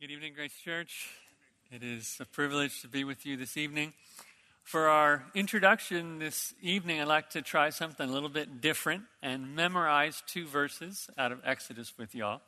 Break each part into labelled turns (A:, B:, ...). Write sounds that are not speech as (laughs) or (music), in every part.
A: Good evening, Grace Church. It is a privilege to be with you this evening. For our introduction this evening, I'd like to try something a little bit different and memorize two verses out of Exodus with y'all.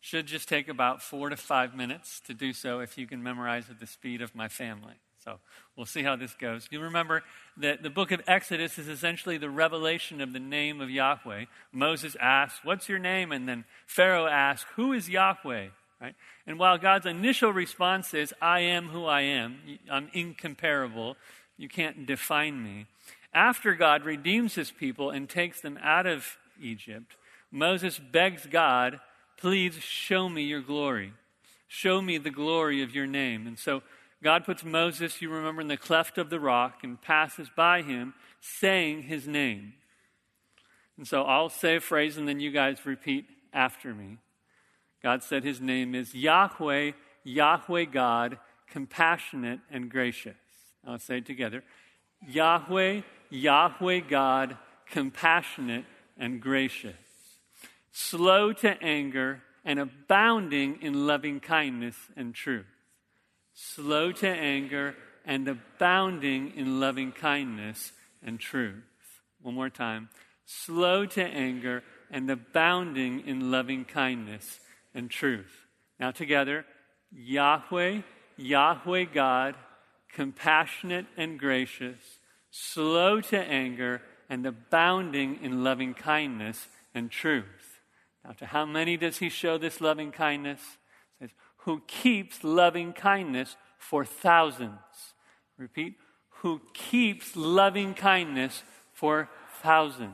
A: Should just take about four to five minutes to do so if you can memorize at the speed of my family. So we'll see how this goes. You remember that the book of Exodus is essentially the revelation of the name of Yahweh. Moses asks, What's your name? And then Pharaoh asks, Who is Yahweh? Right? And while God's initial response is, I am who I am, I'm incomparable, you can't define me. After God redeems his people and takes them out of Egypt, Moses begs God, Please show me your glory. Show me the glory of your name. And so God puts Moses, you remember, in the cleft of the rock and passes by him, saying his name. And so I'll say a phrase and then you guys repeat after me. God said his name is Yahweh, Yahweh God, compassionate and gracious. I'll say it together. Yahweh, Yahweh God, compassionate and gracious. Slow to anger and abounding in loving kindness and truth. Slow to anger and abounding in loving kindness and truth. One more time. Slow to anger and abounding in loving kindness and truth. Now, together, Yahweh, Yahweh God, compassionate and gracious, slow to anger, and abounding in loving kindness and truth. Now, to how many does he show this loving kindness? It says, who keeps loving kindness for thousands. Repeat, who keeps loving kindness for thousands.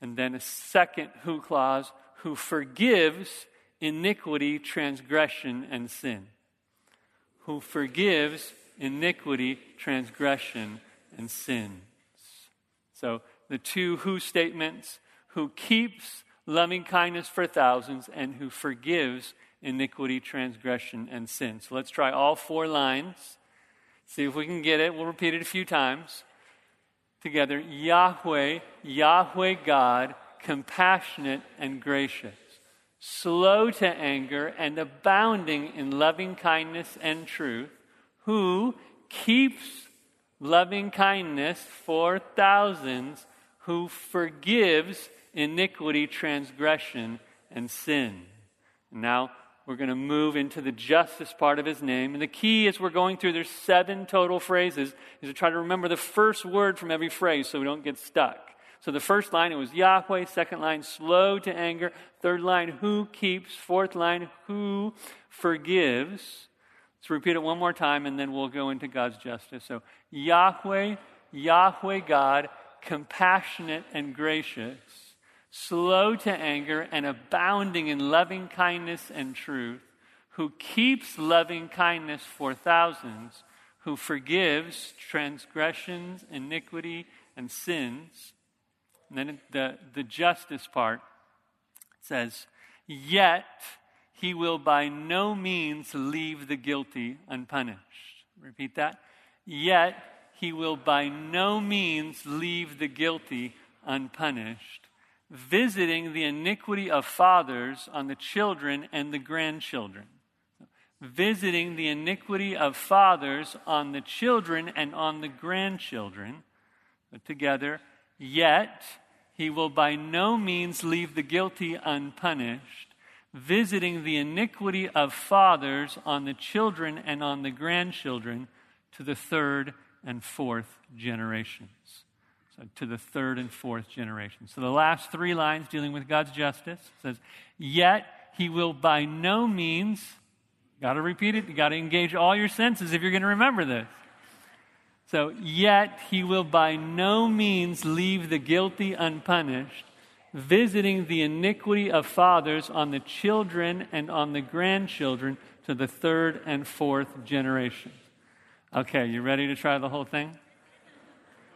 A: And then a second who clause, who forgives iniquity, transgression, and sin. Who forgives iniquity, transgression, and sins. So the two who statements who keeps loving kindness for thousands and who forgives iniquity, transgression, and sin. So let's try all four lines. See if we can get it. We'll repeat it a few times. Together Yahweh, Yahweh God, compassionate and gracious slow to anger, and abounding in loving kindness and truth, who keeps loving kindness for thousands, who forgives iniquity, transgression, and sin. Now, we're going to move into the justice part of his name. And the key is we're going through, there's seven total phrases, is to try to remember the first word from every phrase so we don't get stuck. So the first line, it was Yahweh. Second line, slow to anger. Third line, who keeps. Fourth line, who forgives. Let's repeat it one more time and then we'll go into God's justice. So Yahweh, Yahweh God, compassionate and gracious, slow to anger and abounding in loving kindness and truth, who keeps loving kindness for thousands, who forgives transgressions, iniquity, and sins and then the, the justice part says, Yet he will by no means leave the guilty unpunished. Repeat that. Yet he will by no means leave the guilty unpunished, visiting the iniquity of fathers on the children and the grandchildren. Visiting the iniquity of fathers on the children and on the grandchildren. Together, yet he will by no means leave the guilty unpunished, visiting the iniquity of fathers on the children and on the grandchildren to the third and fourth generations. So, to the third and fourth generation. So, the last three lines dealing with God's justice says, Yet he will by no means, got to repeat it, you got to engage all your senses if you're going to remember this. So, yet he will by no means leave the guilty unpunished, visiting the iniquity of fathers on the children and on the grandchildren to the third and fourth generation. Okay, you ready to try the whole thing?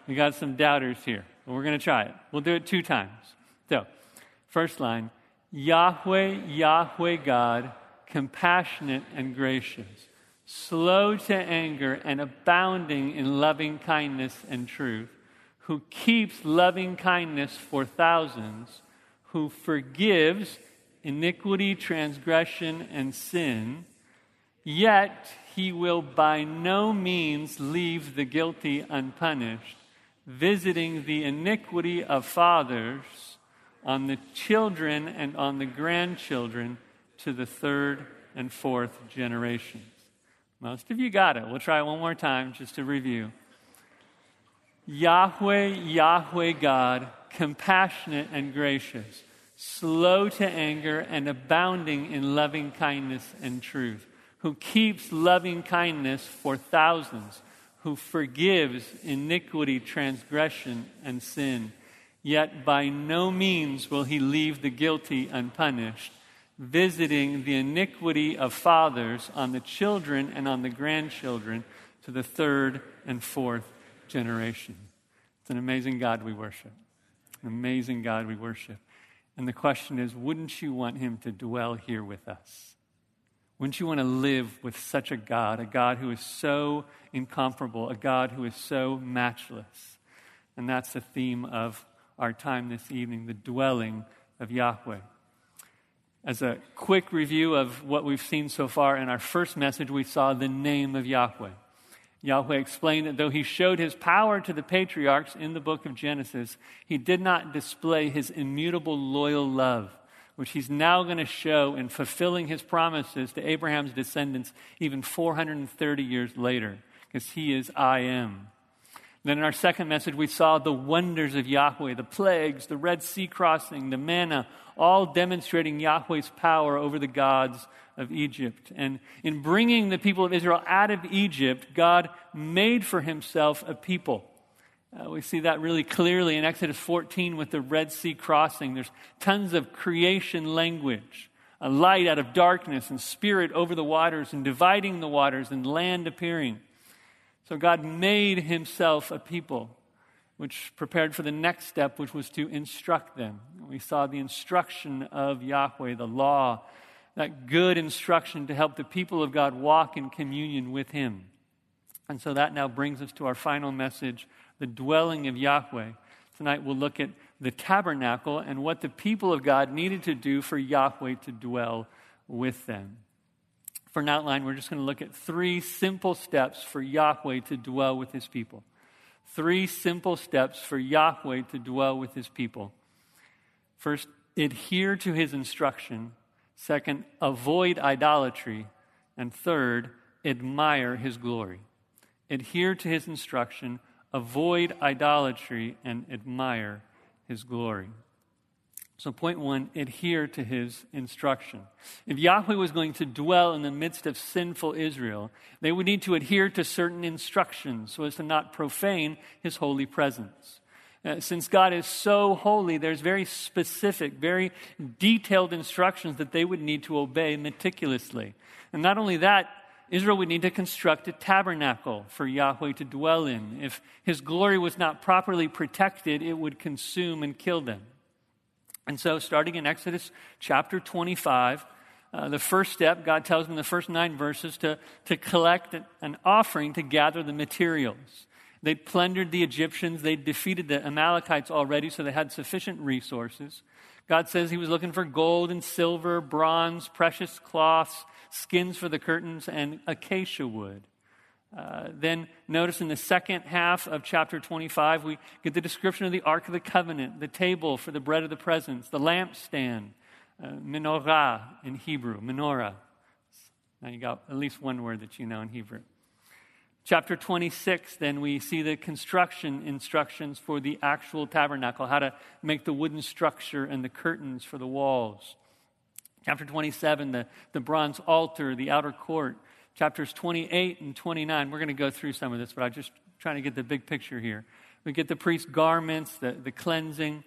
A: We got some doubters here, but we're going to try it. We'll do it two times. So, first line Yahweh, Yahweh God, compassionate and gracious slow to anger, and abounding in loving kindness and truth, who keeps loving kindness for thousands, who forgives iniquity, transgression, and sin, Yet he will by no means leave the guilty unpunished, visiting the iniquity of fathers on the children and on the grandchildren to the third and fourth generations. Most of you got it. We'll try it one more time just to review. Yahweh, Yahweh God, compassionate and gracious, slow to anger and abounding in loving kindness and truth, who keeps loving kindness for thousands, who forgives iniquity, transgression, and sin. Yet by no means will he leave the guilty unpunished, visiting the iniquity of fathers on the children and on the grandchildren to the third and fourth generation. It's an amazing God we worship. An amazing God we worship. And the question is wouldn't you want him to dwell here with us? Wouldn't you want to live with such a God, a God who is so incomparable, a God who is so matchless? And that's the theme of our time this evening the dwelling of Yahweh. As a quick review of what we've seen so far in our first message, we saw the name of Yahweh. Yahweh explained that though he showed his power to the patriarchs in the book of Genesis, he did not display his immutable loyal love, which he's now going to show in fulfilling his promises to Abraham's descendants even 430 years later, because he is I am. Then in our second message, we saw the wonders of Yahweh, the plagues, the Red Sea crossing, the manna, all demonstrating Yahweh's power over the gods of Egypt. And in bringing the people of Israel out of Egypt, God made for himself a people. Uh, we see that really clearly in Exodus 14 with the Red Sea crossing. There's tons of creation language a light out of darkness and spirit over the waters and dividing the waters and land appearing. So God made himself a people, which prepared for the next step, which was to instruct them. We saw the instruction of Yahweh, the law, that good instruction to help the people of God walk in communion with him. And so that now brings us to our final message the dwelling of Yahweh. Tonight we'll look at the tabernacle and what the people of God needed to do for Yahweh to dwell with them for an outline, we're just going to look at three simple steps for Yahweh to dwell with his people. Three simple steps for Yahweh to dwell with his people. First, adhere to his instruction. Second, avoid idolatry. And third, admire his glory. Adhere to his instruction, avoid idolatry, and admire his glory. So, point one, adhere to his instruction. If Yahweh was going to dwell in the midst of sinful Israel, they would need to adhere to certain instructions so as to not profane his holy presence. Uh, since God is so holy, there's very specific, very detailed instructions that they would need to obey meticulously. And not only that, Israel would need to construct a tabernacle for Yahweh to dwell in. If his glory was not properly protected, it would consume and kill them. And so, starting in Exodus chapter 25, uh, the first step, God tells them in the first nine verses to, to collect an offering to gather the materials. They'd plundered the Egyptians, they'd defeated the Amalekites already, so they had sufficient resources. God says He was looking for gold and silver, bronze, precious cloths, skins for the curtains, and acacia wood. Uh, then notice in the second half of chapter 25, we get the description of the Ark of the Covenant, the table for the bread of the presence, the lampstand, uh, menorah in Hebrew, menorah. Now you got at least one word that you know in Hebrew. Chapter 26, then we see the construction instructions for the actual tabernacle, how to make the wooden structure and the curtains for the walls. Chapter 27, the, the bronze altar, the outer court chapters 28 and 29. We're going to go through some of this, but I'm just trying to get the big picture here. We get the priest's garments, the, the cleansing.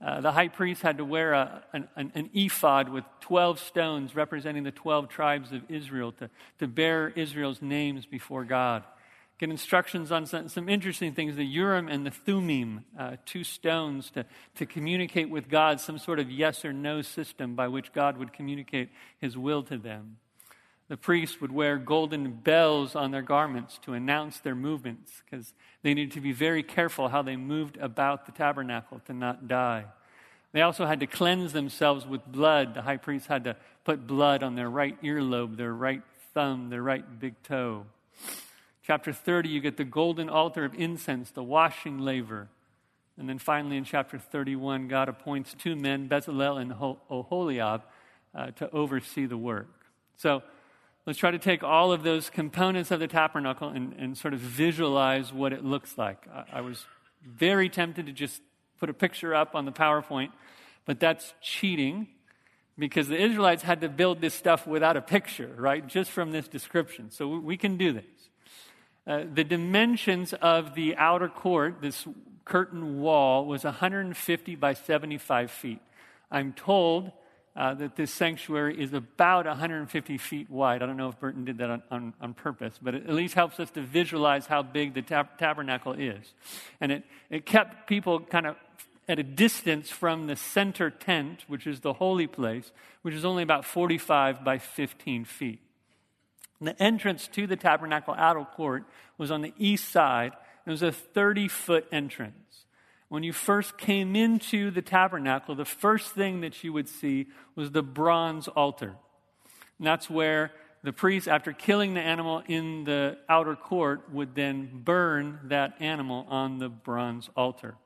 A: Uh, the high priest had to wear a, an, an, ephod with 12 stones representing the 12 tribes of Israel to, to bear Israel's names before God. Get instructions on some, some interesting things the Urim and the Thummim, uh, two stones to, to communicate with God, some sort of yes or no system by which God would communicate his will to them. The priests would wear golden bells on their garments to announce their movements because they needed to be very careful how they moved about the tabernacle to not die. They also had to cleanse themselves with blood. The high priest had to put blood on their right earlobe, their right thumb, their right big toe. Chapter 30, you get the golden altar of incense, the washing laver. And then finally in chapter 31, God appoints two men, Bezalel and Oholiab, uh, to oversee the work. So let's try to take all of those components of the tabernacle and, and sort of visualize what it looks like. I, I was very tempted to just put a picture up on the PowerPoint, but that's cheating because the Israelites had to build this stuff without a picture, right? Just from this description. So we can do this. Uh, the dimensions of the outer court, this curtain wall, was 150 by 75 feet. I'm told uh, that this sanctuary is about 150 feet wide. I don't know if Burton did that on, on, on purpose, but it at least helps us to visualize how big the tab- tabernacle is. And it, it kept people kind of at a distance from the center tent, which is the holy place, which is only about 45 by 15 feet. The entrance to the tabernacle outer court was on the east side. It was a 30 foot entrance. When you first came into the tabernacle, the first thing that you would see was the bronze altar. And that's where the priest, after killing the animal in the outer court, would then burn that animal on the bronze altar.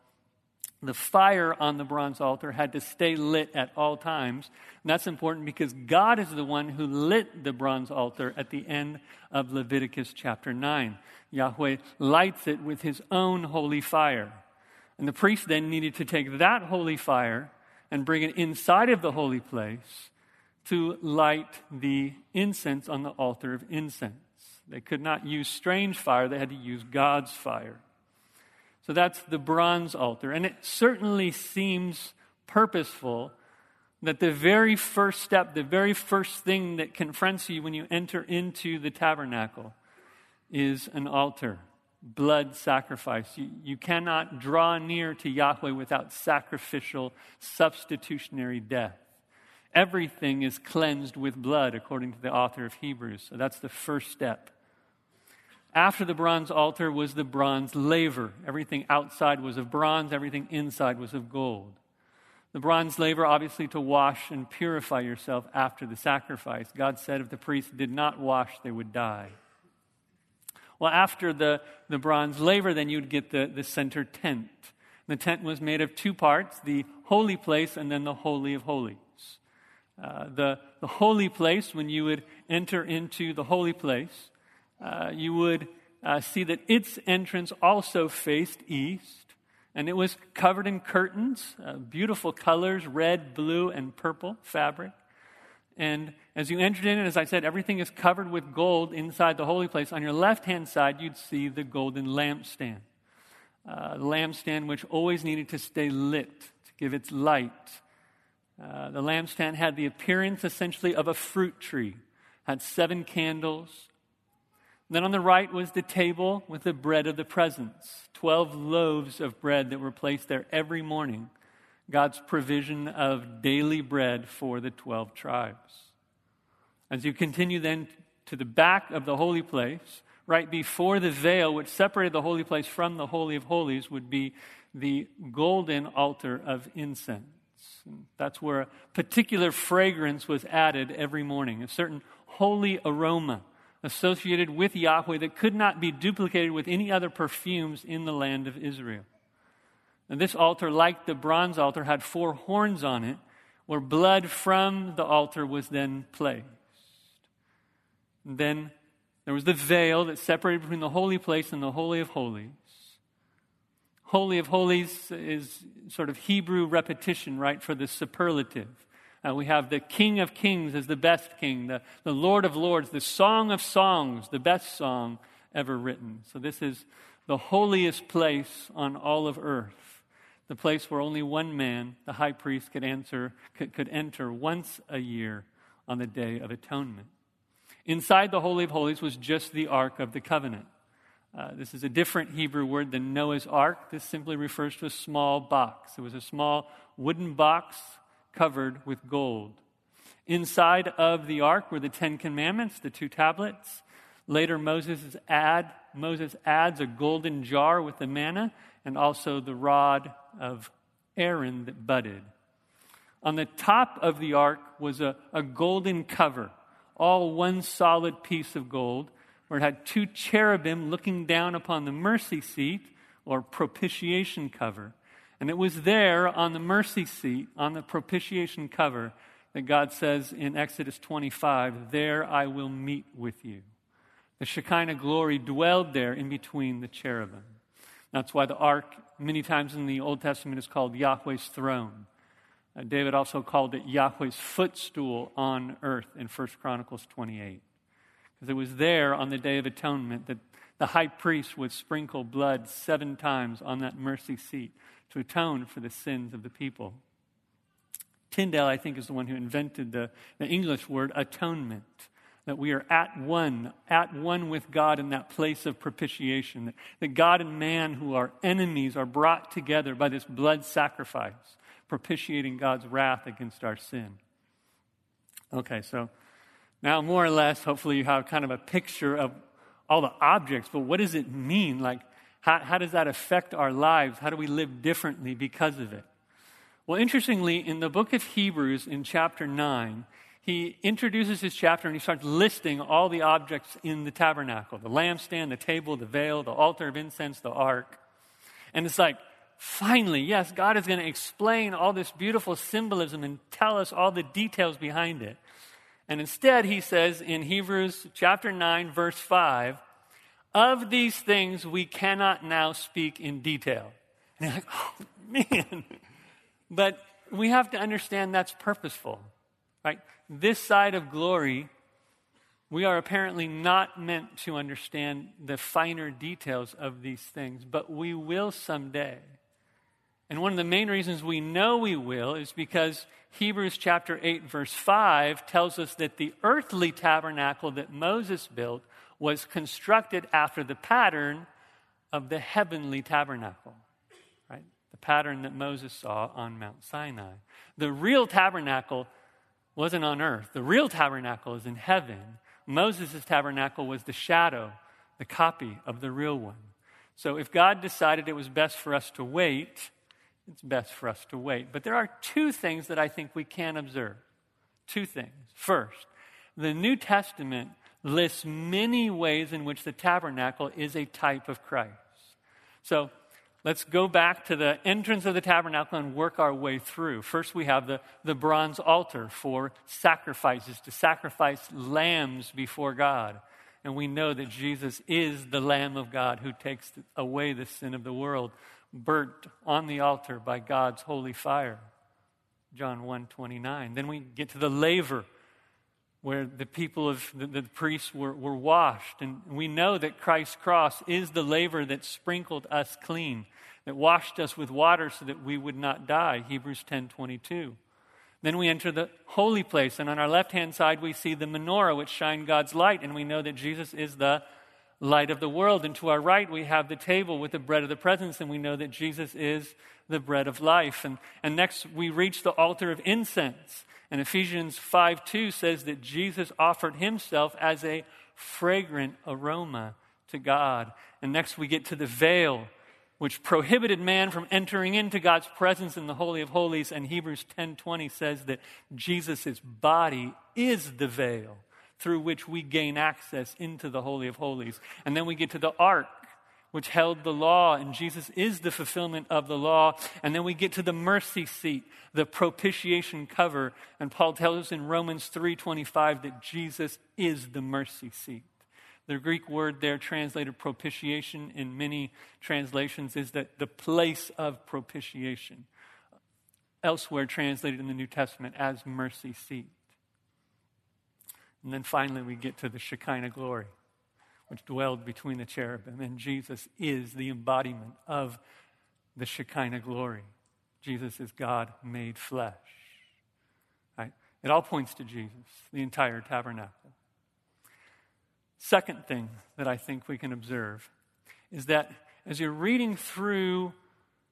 A: The fire on the bronze altar had to stay lit at all times. And that's important because God is the one who lit the bronze altar at the end of Leviticus chapter 9. Yahweh lights it with his own holy fire. And the priest then needed to take that holy fire and bring it inside of the holy place to light the incense on the altar of incense. They could not use strange fire, they had to use God's fire. So that's the bronze altar. And it certainly seems purposeful that the very first step, the very first thing that confronts you when you enter into the tabernacle is an altar, blood sacrifice. You, you cannot draw near to Yahweh without sacrificial, substitutionary death. Everything is cleansed with blood, according to the author of Hebrews. So that's the first step. After the bronze altar was the bronze laver. Everything outside was of bronze, everything inside was of gold. The bronze laver, obviously, to wash and purify yourself after the sacrifice. God said if the priests did not wash, they would die. Well, after the, the bronze laver, then you'd get the, the center tent. The tent was made of two parts the holy place and then the Holy of Holies. Uh, the, the holy place, when you would enter into the holy place, uh, you would uh, see that its entrance also faced east, and it was covered in curtains, uh, beautiful colors red, blue, and purple fabric. And as you entered in, and as I said, everything is covered with gold inside the holy place. On your left hand side, you'd see the golden lampstand. Uh, the lampstand which always needed to stay lit to give its light. Uh, the lampstand had the appearance essentially of a fruit tree, had seven candles, then on the right was the table with the bread of the presence 12 loaves of bread that were placed there every morning. God's provision of daily bread for the 12 tribes. As you continue then to the back of the holy place, right before the veil which separated the holy place from the Holy of Holies would be the golden altar of incense. And that's where a particular fragrance was added every morning, a certain holy aroma associated with Yahweh that could not be duplicated with any other perfumes in the land of Israel. And this altar, like the bronze altar, had four horns on it, where blood from the altar was then placed. And then there was the veil that separated between the holy place and the Holy of Holies. Holy of Holies is sort of Hebrew repetition, right, for the superlative. Uh, we have the King of Kings as the best king, the, the Lord of Lords, the Song of Songs, the best song ever written. So, this is the holiest place on all of earth, the place where only one man, the high priest, could, answer, could, could enter once a year on the Day of Atonement. Inside the Holy of Holies was just the Ark of the Covenant. Uh, this is a different Hebrew word than Noah's Ark. This simply refers to a small box. It was a small wooden box covered with gold. Inside of the ark were the Ten Commandments, the two tablets. Later, Moses, add, Moses adds a golden jar with the manna and also the rod of Aaron that budded. On the top of the ark was a, a golden cover. all one solid piece of gold, where it had two cherubim looking down upon the mercy seat or propitiation cover. And it was there on the mercy seat, on the propitiation cover, that God says in Exodus 25, There I will meet with you. The Shekinah glory dwelled there in between the cherubim. That's why the ark, many times in the Old Testament, is called Yahweh's throne. Uh, David also called it Yahweh's footstool on earth in 1 Chronicles 28. Because it was there on the Day of Atonement that the high priest would sprinkle blood seven times on that mercy seat to atone for the sins of the people. Tyndale, I think, is the one who invented the, the English word atonement. That we are at one, at one with God in that place of propitiation. That, that God and man, who are enemies, are brought together by this blood sacrifice, propitiating God's wrath against our sin. Okay, so now more or less, hopefully, you have kind of a picture of all the objects, but what does it mean? Like, how, how does that affect our lives? How do we live differently because of it? Well, interestingly, in the book of Hebrews, in chapter 9, he introduces his chapter and he starts listing all the objects in the tabernacle the lampstand, the table, the veil, the altar of incense, the ark. And it's like, finally, yes, God is going to explain all this beautiful symbolism and tell us all the details behind it. And instead, he says in Hebrews chapter 9, verse 5, of these things we cannot now speak in detail. And you're like, oh, man. But we have to understand that's purposeful, right? This side of glory, we are apparently not meant to understand the finer details of these things, but we will someday. And one of the main reasons we know we will is because Hebrews chapter 8, verse 5 tells us that the earthly tabernacle that Moses built was constructed after the pattern of the heavenly tabernacle right? The pattern that Moses saw on Mount Sinai. The real tabernacle wasn't on earth, the real tabernacle is in heaven. Moses' tabernacle was the shadow, the copy of the real one. So if God decided it was best for us to wait, it's best for us to wait. But there are two things that I think we can observe. Two things. First, the New Testament lists many ways in which the tabernacle is a type of Christ. So Let's go back to the entrance of the tabernacle and work our way through. First, we have the, the bronze altar for sacrifices, to sacrifice lambs before God. And we know that Jesus is the Lamb of God who takes away the sin of the world, burnt on the altar by God's holy fire. John 1 29. Then we get to the laver where the people of the, the priests were, were washed. And we know that Christ's cross is the laver that sprinkled us clean, that washed us with water so that we would not die. Hebrews 10 22. Then we enter the holy place, and on our left hand side, we see the menorah, which shine God's light, and we know that Jesus is the light of the world. And to our right, we have the table with the bread of the presence, and we know that Jesus is the bread of life. And, and next, we reach the altar of incense. And Ephesians 5 2 says that Jesus offered himself as a fragrant aroma to God. And next we get to the veil, which prohibited man from entering into God's presence in the Holy of Holies. And Hebrews 10:20 says that Jesus' body is the veil through which we gain access into the Holy of Holies. And then we get to the ark, which held the law, and Jesus is the fulfillment of the law. And then we get to the mercy seat, the propitiation cover, and Paul tells us in Romans 3:25 that Jesus is the mercy seat. The Greek word there translated propitiation in many translations is that the place of propitiation. Elsewhere translated in the New Testament as mercy seat. And then finally we get to the Shekinah glory which dwelled between the cherubim. And Jesus is the embodiment of the Shekinah glory. Jesus is God made flesh. Right? It all points to Jesus, the entire tabernacle. Second thing that I think we can observe is that as you're reading through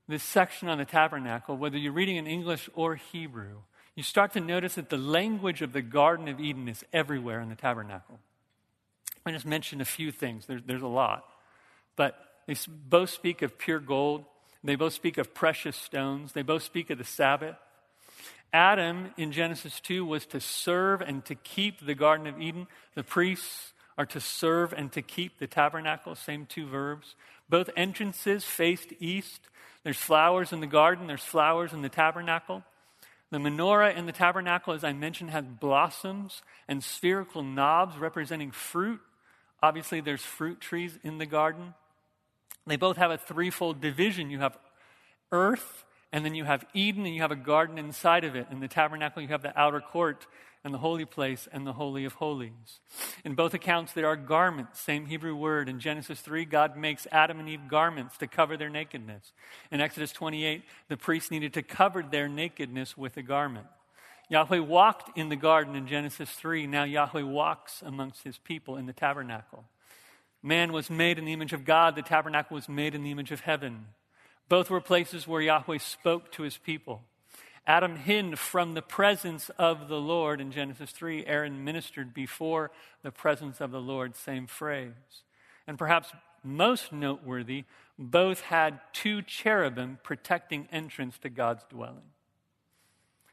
A: this section on the tabernacle, whether you're reading in English or Hebrew, you start to notice that the language of the Garden of Eden is everywhere in the tabernacle. I just mentioned a few things. There's, a lot. But they both speak of pure gold. They both speak of precious stones. They both speak of the Sabbath. Adam in Genesis 2 was to serve and to keep the Garden of Eden. The priests are to serve and to keep the tabernacle, same two verbs. Both entrances faced east. There's flowers in the garden, there's flowers in the tabernacle. The menorah in the tabernacle, as I mentioned, has blossoms and spherical knobs representing fruit. Obviously, there's fruit trees in the garden. They both have a threefold division. You have earth, and then you have Eden, and you have a garden inside of it. In the tabernacle, you have the outer court and the holy place and the holy of holies. In both accounts, there are garments, same Hebrew word. In Genesis 3, God makes Adam and Eve garments to cover their nakedness. In Exodus 28, the priests needed to cover their nakedness with a garment. Yahweh walked in the garden in Genesis 3. Now Yahweh walks amongst his people in the tabernacle. Man was made in the image of God, the tabernacle was made in the image of heaven. Both were places where Yahweh spoke to his people. Adam hid from the presence of the Lord in Genesis 3. Aaron ministered before the presence of the Lord, same phrase. And perhaps most noteworthy, both had two cherubim protecting entrance to God's dwelling.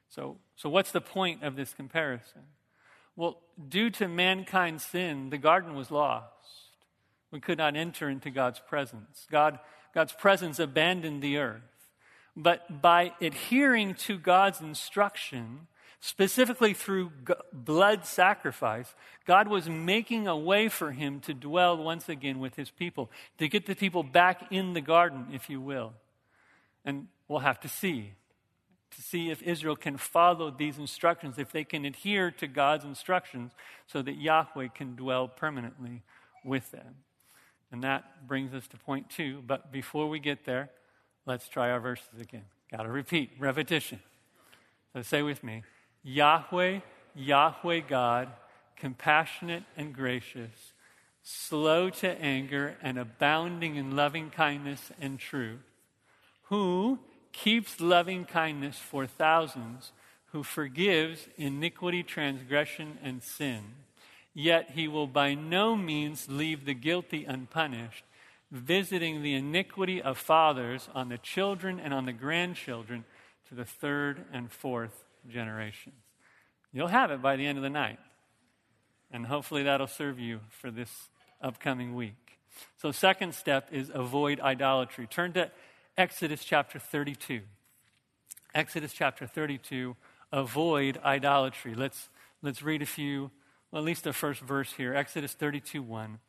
A: So, so what's the point of this comparison? Well, due to mankind's sin, the garden was lost. We could not enter into God's presence. God God's presence abandoned the earth. But by adhering to God's instruction, specifically through blood sacrifice, God was making a way for him to dwell once again with his people, to get the people back in the garden, if you will. And we'll have to see, to see if Israel can follow these instructions, if they can adhere to God's instructions, so that Yahweh can dwell permanently with them. And that brings us to point two. But before we get there, let's try our verses again. Got to repeat, repetition. So say with me Yahweh, Yahweh God, compassionate and gracious, slow to anger and abounding in loving kindness and truth, who keeps loving kindness for thousands, who forgives iniquity, transgression, and sin Yet he will by no means leave the guilty unpunished, visiting the iniquity of fathers on the children and on the grandchildren to the third and fourth generations. You'll have it by the end of the night. And hopefully that'll serve you for this upcoming week. So, second step is avoid idolatry. Turn to Exodus chapter 32. Exodus chapter 32, avoid idolatry. Let's, let's read a few well, at least the first verse here, Exodus 32 1.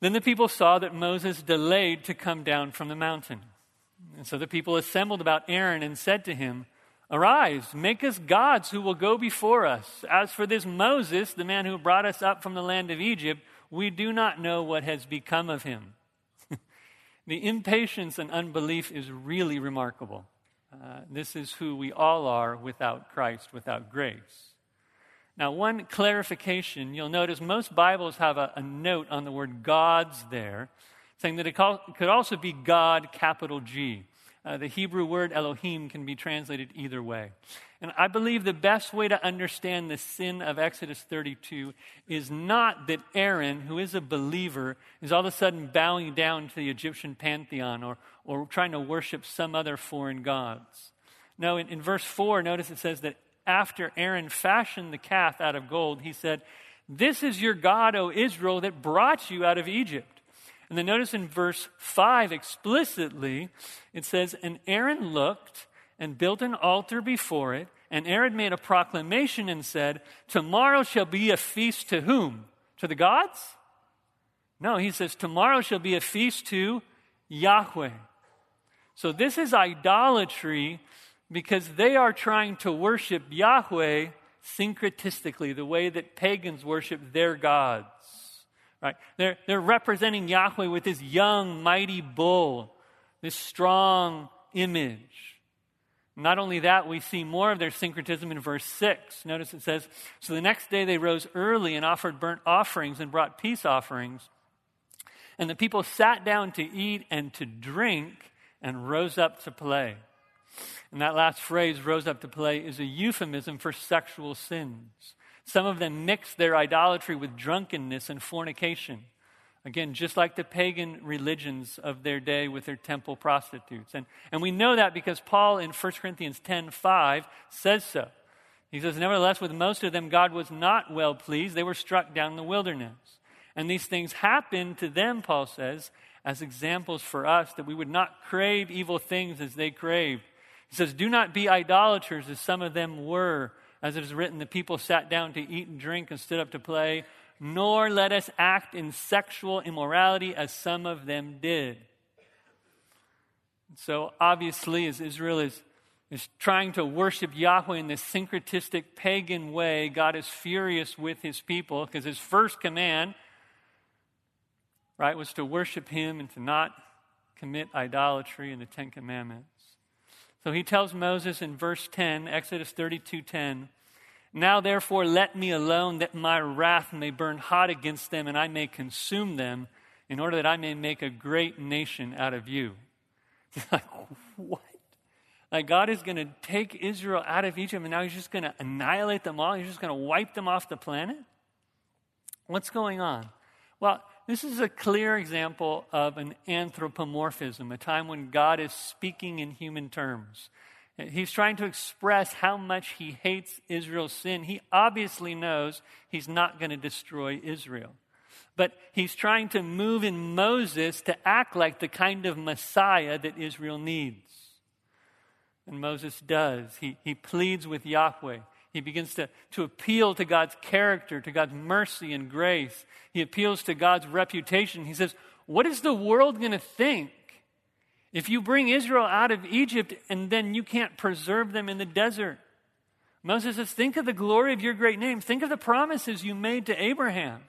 A: Then the people saw that Moses delayed to come down from the mountain. And so the people assembled about Aaron and said to him, Arise, make us gods who will go before us. As for this Moses, the man who brought us up from the land of Egypt, we do not know what has become of him. (laughs) the impatience and unbelief is really remarkable. Uh, this is who we all are without Christ, without grace. Now, one clarification you'll notice most Bibles have a, a note on the word gods there, saying that it could also be God, capital G. Uh, the Hebrew word Elohim can be translated either way. And I believe the best way to understand the sin of Exodus 32 is not that Aaron, who is a believer, is all of a sudden bowing down to the Egyptian pantheon or, or trying to worship some other foreign gods. No, in, in verse 4, notice it says that after Aaron fashioned the calf out of gold, he said, This is your God, O Israel, that brought you out of Egypt. And then notice in verse 5 explicitly, it says, And Aaron looked and built an altar before it, and Aaron made a proclamation and said, Tomorrow shall be a feast to whom? To the gods? No, he says, Tomorrow shall be a feast to Yahweh. So this is idolatry because they are trying to worship Yahweh syncretistically, the way that pagans worship their gods. Right? They're, they're representing Yahweh with this young, mighty bull, this strong image. Not only that, we see more of their syncretism in verse 6. Notice it says, So the next day they rose early and offered burnt offerings and brought peace offerings. And the people sat down to eat and to drink and rose up to play. And that last phrase, rose up to play, is a euphemism for sexual sins. Some of them mix their idolatry with drunkenness and fornication. Again, just like the pagan religions of their day with their temple prostitutes. And, and we know that because Paul in 1 Corinthians 10 5 says so. He says, Nevertheless, with most of them, God was not well pleased. They were struck down in the wilderness. And these things happened to them, Paul says, as examples for us that we would not crave evil things as they craved. He says, Do not be idolaters as some of them were. As it is written, the people sat down to eat and drink and stood up to play, nor let us act in sexual immorality as some of them did. So, obviously, as Israel is, is trying to worship Yahweh in this syncretistic pagan way, God is furious with his people because his first command right, was to worship him and to not commit idolatry in the Ten Commandments. So he tells Moses in verse 10, Exodus 32 10, Now therefore let me alone, that my wrath may burn hot against them, and I may consume them, in order that I may make a great nation out of you. (laughs) like, what? Like, God is going to take Israel out of Egypt, and now He's just going to annihilate them all? He's just going to wipe them off the planet? What's going on? Well, this is a clear example of an anthropomorphism, a time when God is speaking in human terms. He's trying to express how much he hates Israel's sin. He obviously knows he's not going to destroy Israel. But he's trying to move in Moses to act like the kind of Messiah that Israel needs. And Moses does. He, he pleads with Yahweh. He begins to, to appeal to God's character, to God's mercy and grace. He appeals to God's reputation. He says, What is the world going to think if you bring Israel out of Egypt and then you can't preserve them in the desert? Moses says, Think of the glory of your great name. Think of the promises you made to Abraham.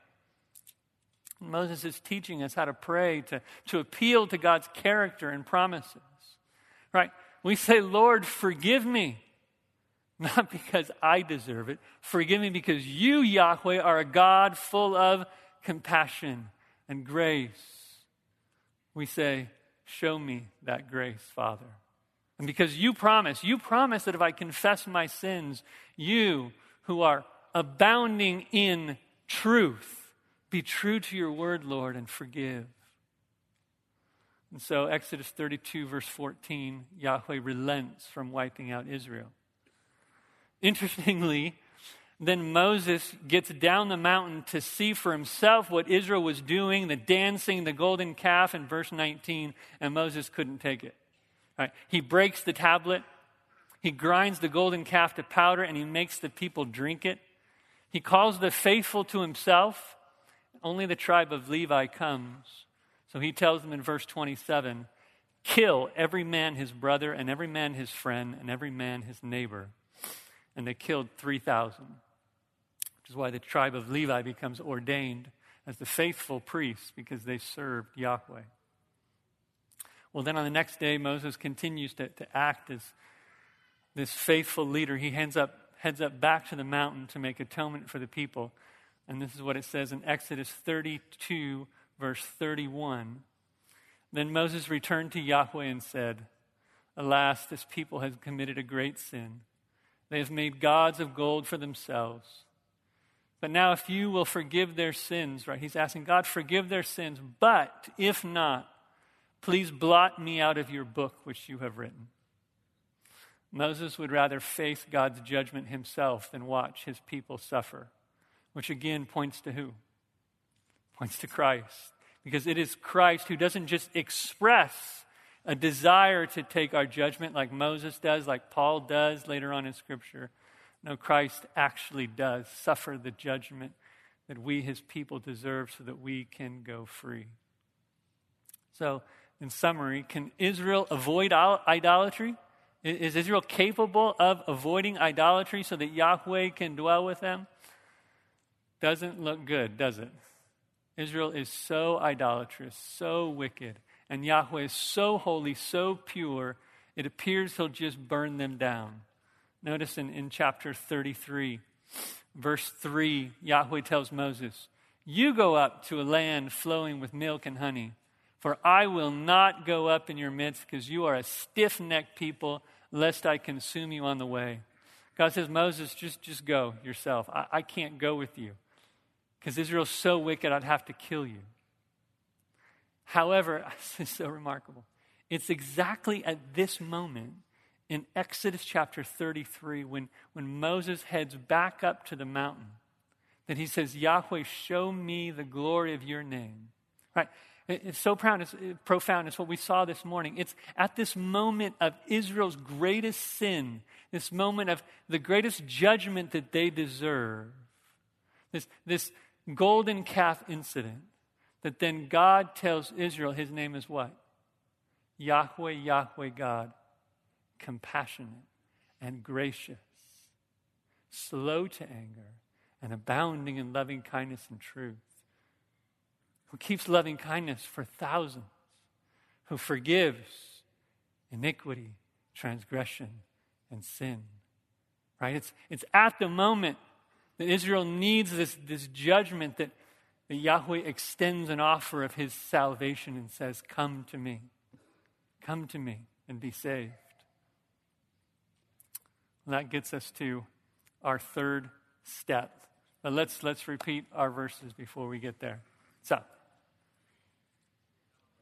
A: Moses is teaching us how to pray, to, to appeal to God's character and promises. Right? We say, Lord, forgive me. Not because I deserve it. Forgive me because you, Yahweh, are a God full of compassion and grace. We say, Show me that grace, Father. And because you promise, you promise that if I confess my sins, you who are abounding in truth, be true to your word, Lord, and forgive. And so, Exodus 32, verse 14, Yahweh relents from wiping out Israel. Interestingly, then Moses gets down the mountain to see for himself what Israel was doing, the dancing, the golden calf in verse 19, and Moses couldn't take it. He breaks the tablet, he grinds the golden calf to powder, and he makes the people drink it. He calls the faithful to himself. Only the tribe of Levi comes. So he tells them in verse 27 kill every man his brother, and every man his friend, and every man his neighbor and they killed 3,000, which is why the tribe of Levi becomes ordained as the faithful priests because they served Yahweh. Well, then on the next day, Moses continues to, to act as this faithful leader. He heads up, heads up back to the mountain to make atonement for the people. And this is what it says in Exodus 32, verse 31. Then Moses returned to Yahweh and said, Alas, this people has committed a great sin. They have made gods of gold for themselves. But now, if you will forgive their sins, right? He's asking God, forgive their sins. But if not, please blot me out of your book which you have written. Moses would rather face God's judgment himself than watch his people suffer, which again points to who? Points to Christ. Because it is Christ who doesn't just express a desire to take our judgment like Moses does, like Paul does later on in Scripture. No, Christ actually does suffer the judgment that we, his people, deserve so that we can go free. So, in summary, can Israel avoid idolatry? Is Israel capable of avoiding idolatry so that Yahweh can dwell with them? Doesn't look good, does it? Israel is so idolatrous, so wicked and Yahweh is so holy, so pure, it appears he'll just burn them down. Notice in, in chapter 33, verse 3, Yahweh tells Moses, You go up to a land flowing with milk and honey, for I will not go up in your midst because you are a stiff necked people, lest I consume you on the way. God says, Moses, just, just go yourself. I, I can't go with you because Israel's so wicked, I'd have to kill you. However, (laughs) is so remarkable. It's exactly at this moment in Exodus chapter 33 when, when Moses heads back up to the mountain that he says, Yahweh, show me the glory of your name. Right? It's so profound. It's uh, profound. It's what we saw this morning. It's at this moment of Israel's greatest sin, this moment of the greatest judgment that they deserve, this, this golden calf incident, that then God tells Israel his name is what? Yahweh, Yahweh God, compassionate and gracious, slow to anger, and abounding in loving kindness and truth, who keeps loving kindness for thousands, who forgives iniquity, transgression, and sin. Right? It's, it's at the moment that Israel needs this, this judgment that, that Yahweh extends an offer of his salvation and says, Come to me. Come to me and be saved. And that gets us to our third step. But let's, let's repeat our verses before we get there. So,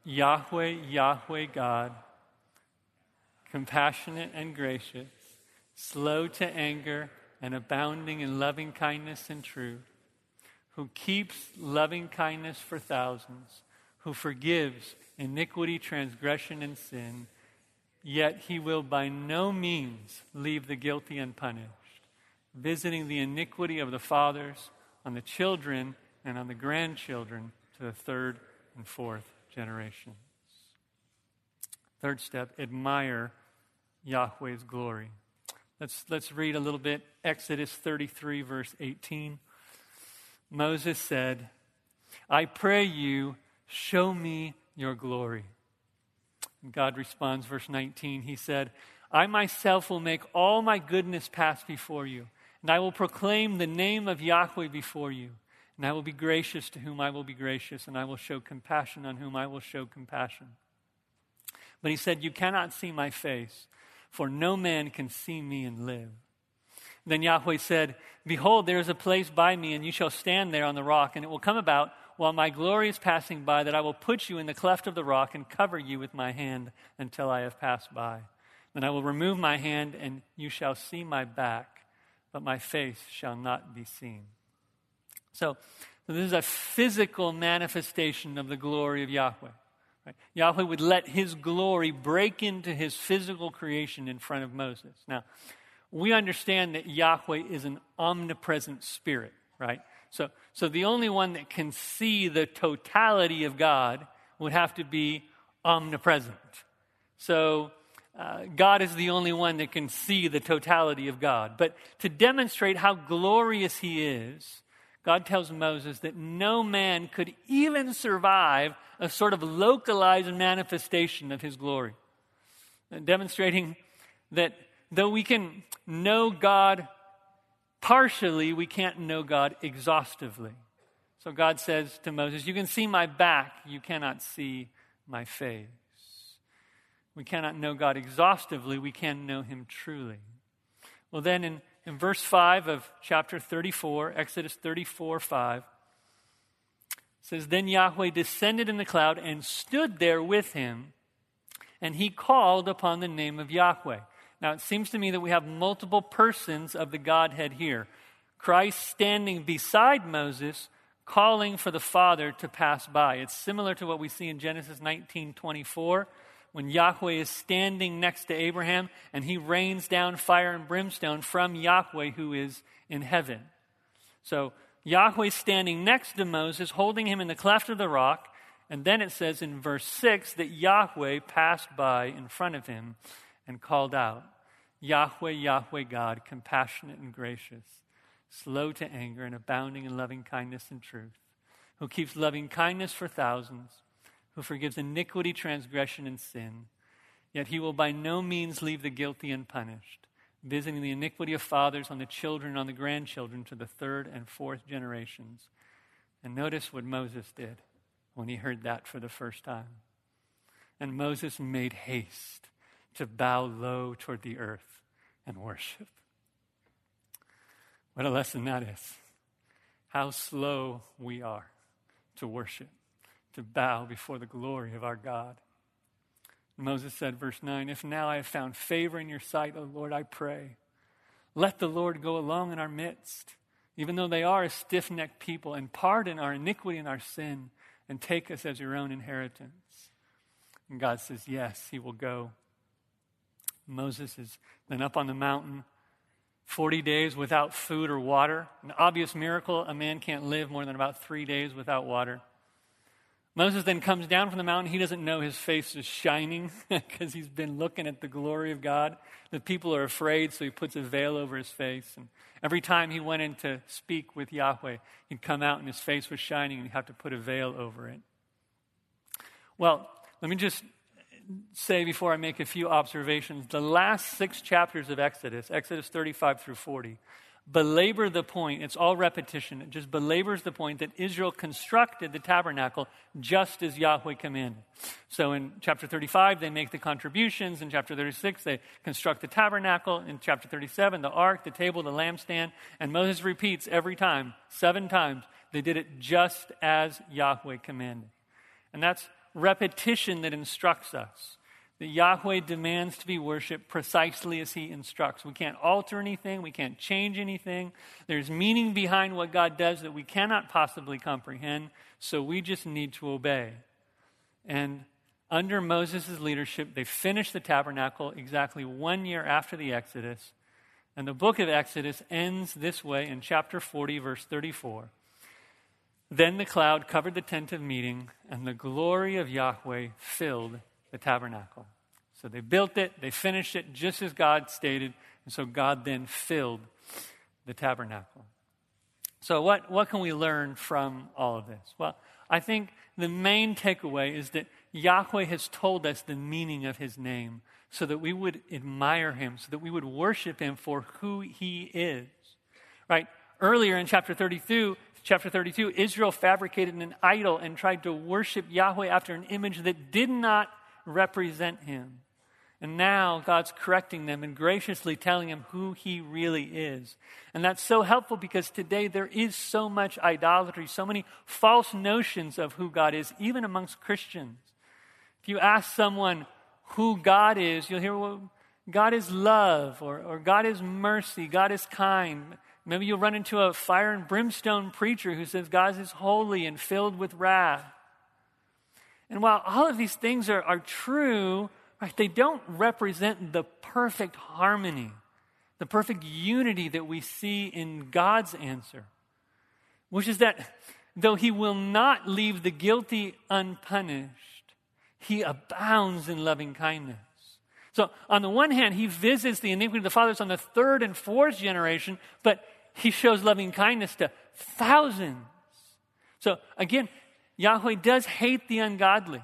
A: Yahweh, Yahweh God, compassionate and gracious, slow to anger, and abounding in loving kindness and truth, who keeps loving kindness for thousands, who forgives iniquity, transgression, and sin, yet he will by no means leave the guilty unpunished, visiting the iniquity of the fathers on the children and on the grandchildren to the third and fourth generations. Third step admire Yahweh's glory. Let's, let's read a little bit. Exodus 33, verse 18. Moses said, I pray you, show me your glory. And God responds, verse 19. He said, I myself will make all my goodness pass before you, and I will proclaim the name of Yahweh before you. And I will be gracious to whom I will be gracious, and I will show compassion on whom I will show compassion. But he said, You cannot see my face for no man can see me and live. Then Yahweh said, Behold, there is a place by me, and you shall stand there on the rock, and it will come about while my glory is passing by that I will put you in the cleft of the rock and cover you with my hand until I have passed by. Then I will remove my hand, and you shall see my back, but my face shall not be seen. So, so this is a physical manifestation of the glory of Yahweh. Right? Yahweh would let his glory break into his physical creation in front of Moses. Now, we understand that Yahweh is an omnipresent spirit, right? So, so the only one that can see the totality of God would have to be omnipresent. So, uh, God is the only one that can see the totality of God. But to demonstrate how glorious He is, God tells Moses that no man could even survive a sort of localized manifestation of his glory, demonstrating that though we can know God partially, we can't know God exhaustively. So God says to Moses, You can see my back, you cannot see my face. We cannot know God exhaustively, we can know him truly. Well, then in, in verse 5 of chapter 34, Exodus 34 5, says, Then Yahweh descended in the cloud and stood there with him, and he called upon the name of Yahweh. Now, it seems to me that we have multiple persons of the Godhead here. Christ standing beside Moses, calling for the Father to pass by. It's similar to what we see in Genesis 19 24, when Yahweh is standing next to Abraham and he rains down fire and brimstone from Yahweh who is in heaven. So, Yahweh standing next to Moses, holding him in the cleft of the rock. And then it says in verse 6 that Yahweh passed by in front of him and called out, Yahweh, Yahweh God, compassionate and gracious, slow to anger and abounding in loving kindness and truth, who keeps loving kindness for thousands, who forgives iniquity, transgression, and sin. Yet he will by no means leave the guilty unpunished visiting the iniquity of fathers on the children, on the grandchildren to the third and fourth generations. And notice what Moses did when he heard that for the first time. And Moses made haste to bow low toward the earth and worship. What a lesson that is. How slow we are to worship, to bow before the glory of our God. Moses said, verse 9, If now I have found favor in your sight, O Lord, I pray, let the Lord go along in our midst, even though they are a stiff necked people, and pardon our iniquity and our sin, and take us as your own inheritance. And God says, Yes, he will go. Moses is then up on the mountain, 40 days without food or water. An obvious miracle a man can't live more than about three days without water. Moses then comes down from the mountain. He doesn't know his face is shining (laughs) because he's been looking at the glory of God. The people are afraid, so he puts a veil over his face. And every time he went in to speak with Yahweh, he'd come out and his face was shining and he'd have to put a veil over it. Well, let me just say before I make a few observations the last six chapters of Exodus, Exodus 35 through 40, belabor the point. It's all repetition. It just belabors the point that Israel constructed the tabernacle just as Yahweh commanded. So in chapter 35, they make the contributions. In chapter 36, they construct the tabernacle. In chapter 37, the ark, the table, the lampstand. And Moses repeats every time, seven times, they did it just as Yahweh commanded. And that's repetition that instructs us that Yahweh demands to be worshiped precisely as He instructs. We can't alter anything, we can't change anything. There's meaning behind what God does that we cannot possibly comprehend, so we just need to obey. And under Moses' leadership, they finished the tabernacle exactly one year after the Exodus. And the book of Exodus ends this way in chapter 40, verse 34. Then the cloud covered the tent of meeting, and the glory of Yahweh filled the tabernacle. So they built it, they finished it just as God stated, and so God then filled the tabernacle. So, what, what can we learn from all of this? Well, I think the main takeaway is that Yahweh has told us the meaning of his name so that we would admire him, so that we would worship him for who he is. Right? Earlier in chapter 32, chapter 32, Israel fabricated an idol and tried to worship Yahweh after an image that did not represent him. And now God's correcting them and graciously telling them who He really is. And that's so helpful because today there is so much idolatry, so many false notions of who God is, even amongst Christians. If you ask someone who God is, you'll hear, well, God is love, or, or God is mercy, God is kind. Maybe you'll run into a fire and brimstone preacher who says God is holy and filled with wrath. And while all of these things are, are true, right, they don't represent the perfect harmony, the perfect unity that we see in God's answer, which is that though He will not leave the guilty unpunished, He abounds in loving kindness. So, on the one hand, He visits the iniquity of the fathers on the third and fourth generation, but He shows loving kindness to thousands. So, again, Yahweh does hate the ungodly.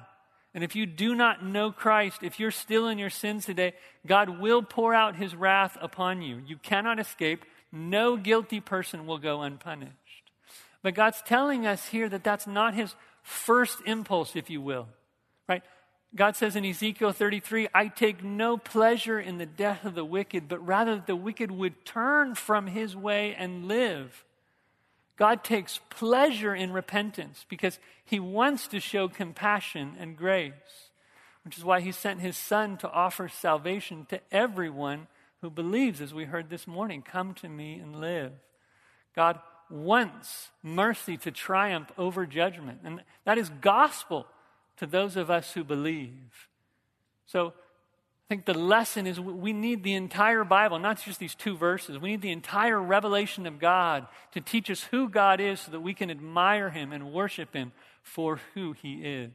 A: And if you do not know Christ, if you're still in your sins today, God will pour out his wrath upon you. You cannot escape. No guilty person will go unpunished. But God's telling us here that that's not his first impulse, if you will. Right? God says in Ezekiel 33, I take no pleasure in the death of the wicked, but rather that the wicked would turn from his way and live. God takes pleasure in repentance because he wants to show compassion and grace, which is why he sent his son to offer salvation to everyone who believes, as we heard this morning come to me and live. God wants mercy to triumph over judgment, and that is gospel to those of us who believe. So I think the lesson is we need the entire Bible, not just these two verses. We need the entire revelation of God to teach us who God is so that we can admire Him and worship Him for who He is.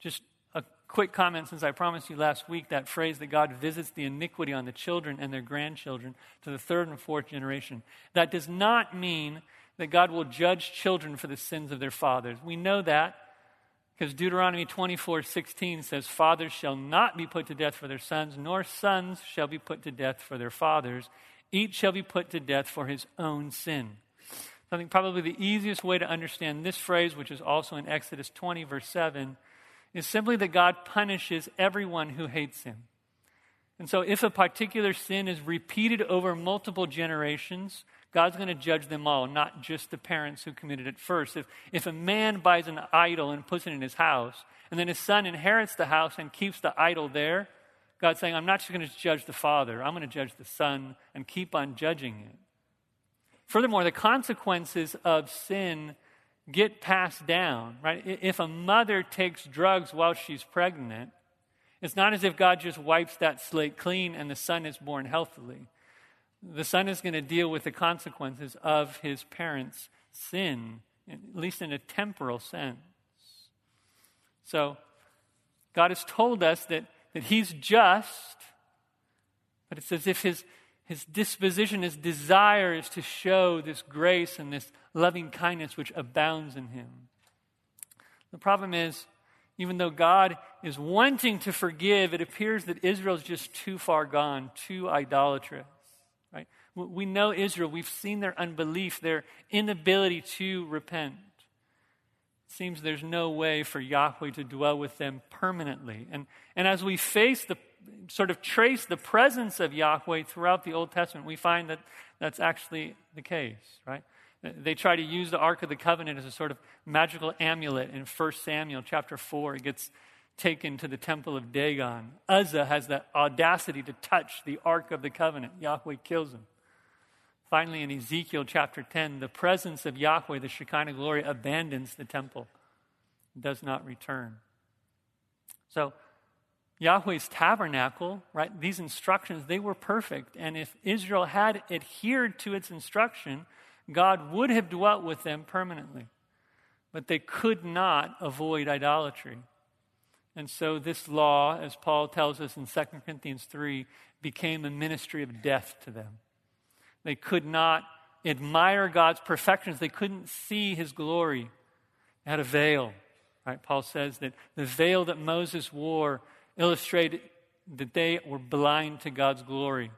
A: Just a quick comment since I promised you last week that phrase that God visits the iniquity on the children and their grandchildren to the third and fourth generation. That does not mean that God will judge children for the sins of their fathers. We know that because Deuteronomy 24 16 says, Fathers shall not be put to death for their sons, nor sons shall be put to death for their fathers. Each shall be put to death for his own sin. I think probably the easiest way to understand this phrase, which is also in Exodus 20, verse 7, is simply that God punishes everyone who hates him. And so, if a particular sin is repeated over multiple generations, God's going to judge them all, not just the parents who committed it first. If, if a man buys an idol and puts it in his house, and then his son inherits the house and keeps the idol there, God's saying, I'm not just going to judge the father, I'm going to judge the son and keep on judging it. Furthermore, the consequences of sin get passed down, right? If a mother takes drugs while she's pregnant, it's not as if God just wipes that slate clean and the son is born healthily. The son is going to deal with the consequences of his parents' sin, at least in a temporal sense. So, God has told us that, that he's just, but it's as if his, his disposition, his desire is to show this grace and this loving kindness which abounds in him. The problem is, even though God is wanting to forgive, it appears that Israel is just too far gone, too idolatrous. We know Israel. We've seen their unbelief, their inability to repent. It seems there's no way for Yahweh to dwell with them permanently. And, and as we face the sort of trace the presence of Yahweh throughout the Old Testament, we find that that's actually the case, right? They try to use the Ark of the Covenant as a sort of magical amulet in 1 Samuel chapter 4. It gets taken to the temple of Dagon. Uzzah has the audacity to touch the Ark of the Covenant. Yahweh kills him. Finally, in Ezekiel chapter 10, the presence of Yahweh, the Shekinah glory, abandons the temple, does not return. So, Yahweh's tabernacle, right, these instructions, they were perfect. And if Israel had adhered to its instruction, God would have dwelt with them permanently. But they could not avoid idolatry. And so this law, as Paul tells us in 2 Corinthians 3, became a ministry of death to them. They could not admire God's perfections, they couldn't see his glory. They had a veil. Right? Paul says that the veil that Moses wore illustrated that they were blind to God's glory.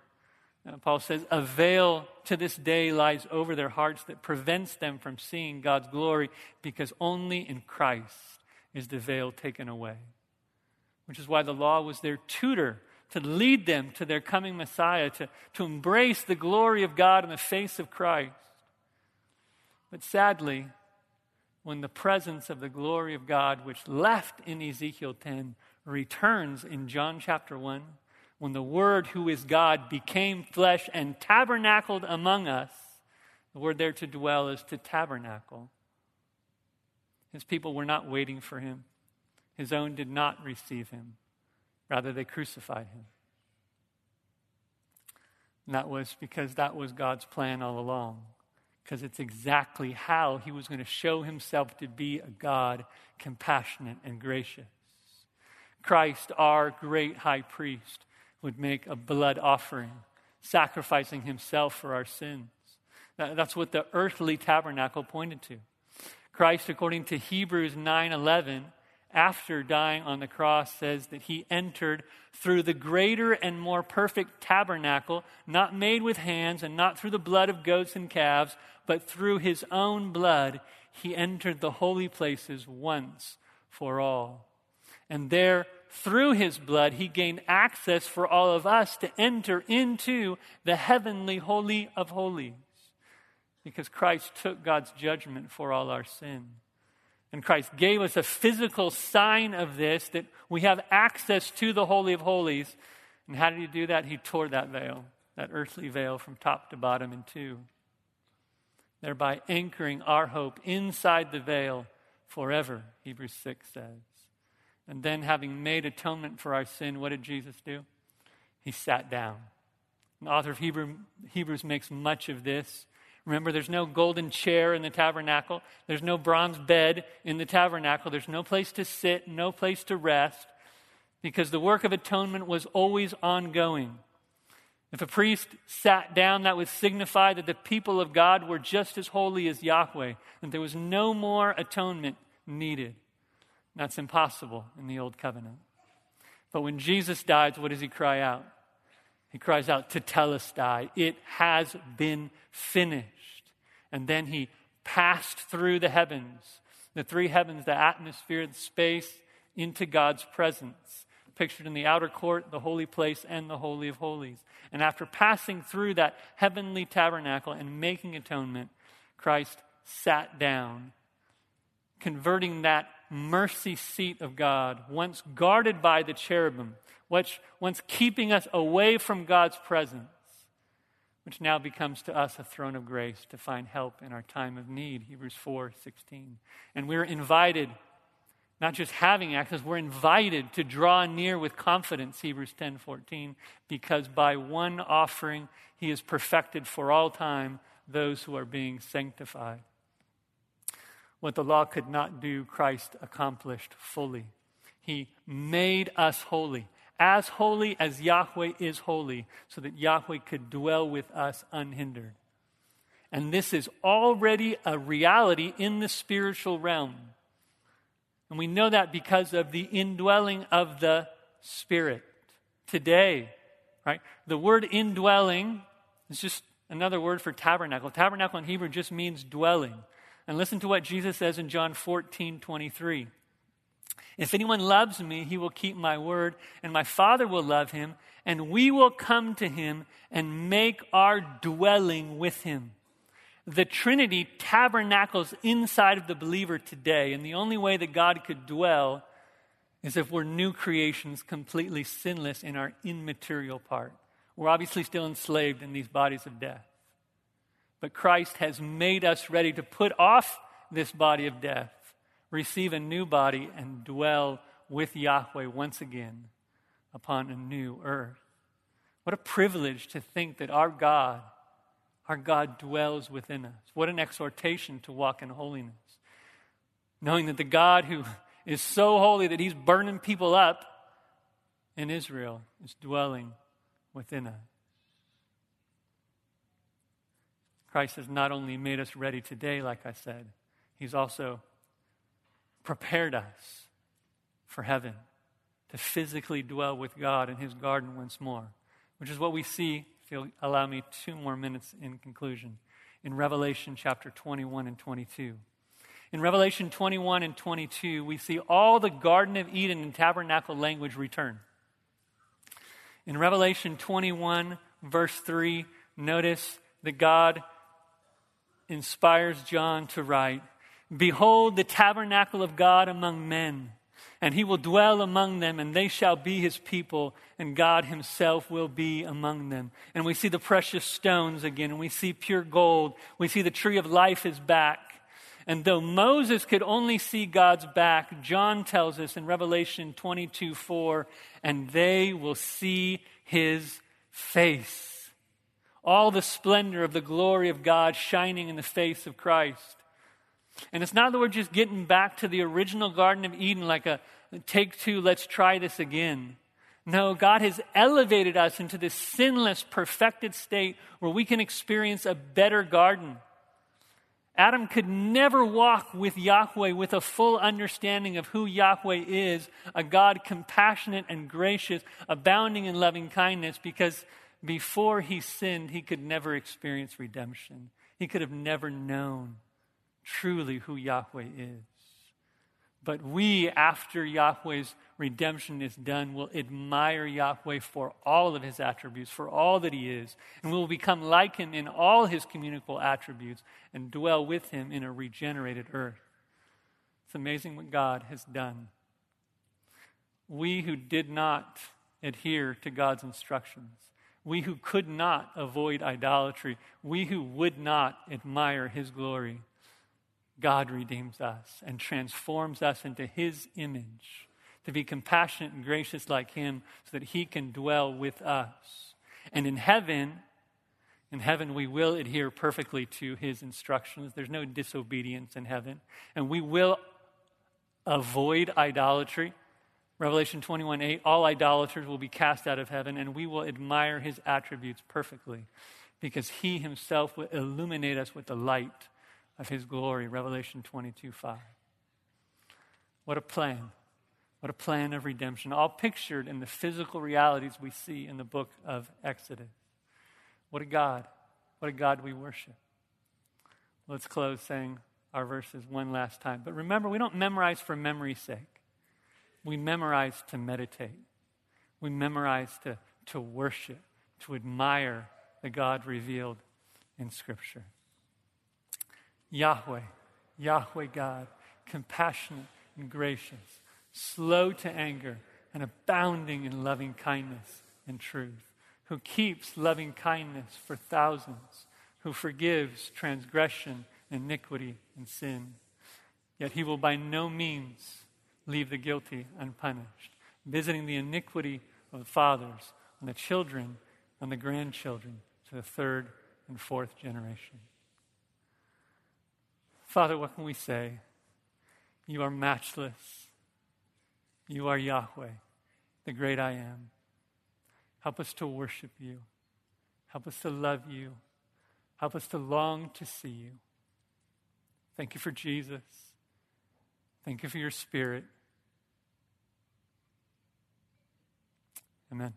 A: Uh, Paul says, a veil to this day lies over their hearts that prevents them from seeing God's glory because only in Christ is the veil taken away. Which is why the law was their tutor to lead them to their coming Messiah, to, to embrace the glory of God in the face of Christ. But sadly, when the presence of the glory of God, which left in Ezekiel 10, returns in John chapter 1, when the Word, who is God, became flesh and tabernacled among us, the word there to dwell is to tabernacle. His people were not waiting for him, his own did not receive him. Rather, they crucified him. And that was because that was God's plan all along. Because it's exactly how he was going to show himself to be a God compassionate and gracious. Christ, our great high priest, would make a blood offering, sacrificing himself for our sins. That's what the earthly tabernacle pointed to. Christ, according to Hebrews 9:11, after dying on the cross says that he entered through the greater and more perfect tabernacle, not made with hands and not through the blood of goats and calves, but through his own blood, he entered the holy places once for all. And there through his blood, he gained access for all of us to enter into the heavenly holy of holies. Because Christ took God's judgment for all our sin. And Christ gave us a physical sign of this that we have access to the Holy of Holies. And how did he do that? He tore that veil, that earthly veil, from top to bottom in two, thereby anchoring our hope inside the veil forever, Hebrews 6 says. And then, having made atonement for our sin, what did Jesus do? He sat down. The author of Hebrew, Hebrews makes much of this. Remember, there's no golden chair in the tabernacle, there's no bronze bed in the tabernacle, there's no place to sit, no place to rest, because the work of atonement was always ongoing. If a priest sat down, that would signify that the people of God were just as holy as Yahweh, that there was no more atonement needed. That's impossible in the Old Covenant. But when Jesus dies, what does he cry out? He cries out, Tetelestai, it has been finished. And then he passed through the heavens, the three heavens, the atmosphere, the space, into God's presence, pictured in the outer court, the holy place, and the Holy of Holies. And after passing through that heavenly tabernacle and making atonement, Christ sat down, converting that mercy seat of God, once guarded by the cherubim, which once keeping us away from God's presence, which now becomes to us a throne of grace to find help in our time of need. Hebrews 4 16. And we're invited not just having access, we're invited to draw near with confidence, Hebrews 10 14, because by one offering he has perfected for all time those who are being sanctified. What the law could not do, Christ accomplished fully. He made us holy, as holy as Yahweh is holy, so that Yahweh could dwell with us unhindered. And this is already a reality in the spiritual realm. And we know that because of the indwelling of the Spirit today, right? The word indwelling is just another word for tabernacle. Tabernacle in Hebrew just means dwelling. And listen to what Jesus says in John 14 23. If anyone loves me, he will keep my word, and my Father will love him, and we will come to him and make our dwelling with him the Trinity tabernacles inside of the believer today. And the only way that God could dwell is if we're new creations, completely sinless in our immaterial part. We're obviously still enslaved in these bodies of death. But Christ has made us ready to put off this body of death, receive a new body, and dwell with Yahweh once again upon a new earth. What a privilege to think that our God our God dwells within us. What an exhortation to walk in holiness. Knowing that the God who (laughs) is so holy that he's burning people up in Israel is dwelling within us. Christ has not only made us ready today, like I said, he's also prepared us for heaven to physically dwell with God in his garden once more, which is what we see if you'll allow me two more minutes in conclusion, in Revelation chapter 21 and 22. In Revelation 21 and 22, we see all the Garden of Eden and tabernacle language return. In Revelation 21, verse 3, notice that God inspires John to write Behold, the tabernacle of God among men and he will dwell among them, and they shall be his people, and God himself will be among them. And we see the precious stones again, and we see pure gold. We see the tree of life is back. And though Moses could only see God's back, John tells us in Revelation 22 4, and they will see his face. All the splendor of the glory of God shining in the face of Christ. And it's not that we're just getting back to the original Garden of Eden like a take two, let's try this again. No, God has elevated us into this sinless, perfected state where we can experience a better garden. Adam could never walk with Yahweh with a full understanding of who Yahweh is, a God compassionate and gracious, abounding in loving kindness, because before he sinned, he could never experience redemption. He could have never known truly who Yahweh is. But we, after Yahweh's redemption is done, will admire Yahweh for all of his attributes, for all that he is, and we will become like him in all his communicable attributes and dwell with him in a regenerated earth. It's amazing what God has done. We who did not adhere to God's instructions, we who could not avoid idolatry, we who would not admire his glory, God redeems us and transforms us into His image to be compassionate and gracious like Him so that He can dwell with us. And in heaven, in heaven, we will adhere perfectly to His instructions. There's no disobedience in heaven. And we will avoid idolatry. Revelation 21 8, all idolaters will be cast out of heaven, and we will admire His attributes perfectly because He Himself will illuminate us with the light of his glory, Revelation 22 5. What a plan. What a plan of redemption, all pictured in the physical realities we see in the book of Exodus. What a God. What a God we worship. Let's close saying our verses one last time. But remember, we don't memorize for memory's sake, we memorize to meditate. We memorize to, to worship, to admire the God revealed in Scripture. Yahweh, Yahweh God, compassionate and gracious, slow to anger, and abounding in loving kindness and truth, who keeps loving kindness for thousands, who forgives transgression, iniquity, and sin. Yet he will by no means leave the guilty unpunished, visiting the iniquity of the fathers on the children and the grandchildren to the third and fourth generation. Father, what can we say? You are matchless. You are Yahweh, the great I am. Help us to worship you. Help us to love you. Help us to long to see you. Thank you for Jesus. Thank you for your spirit. Amen.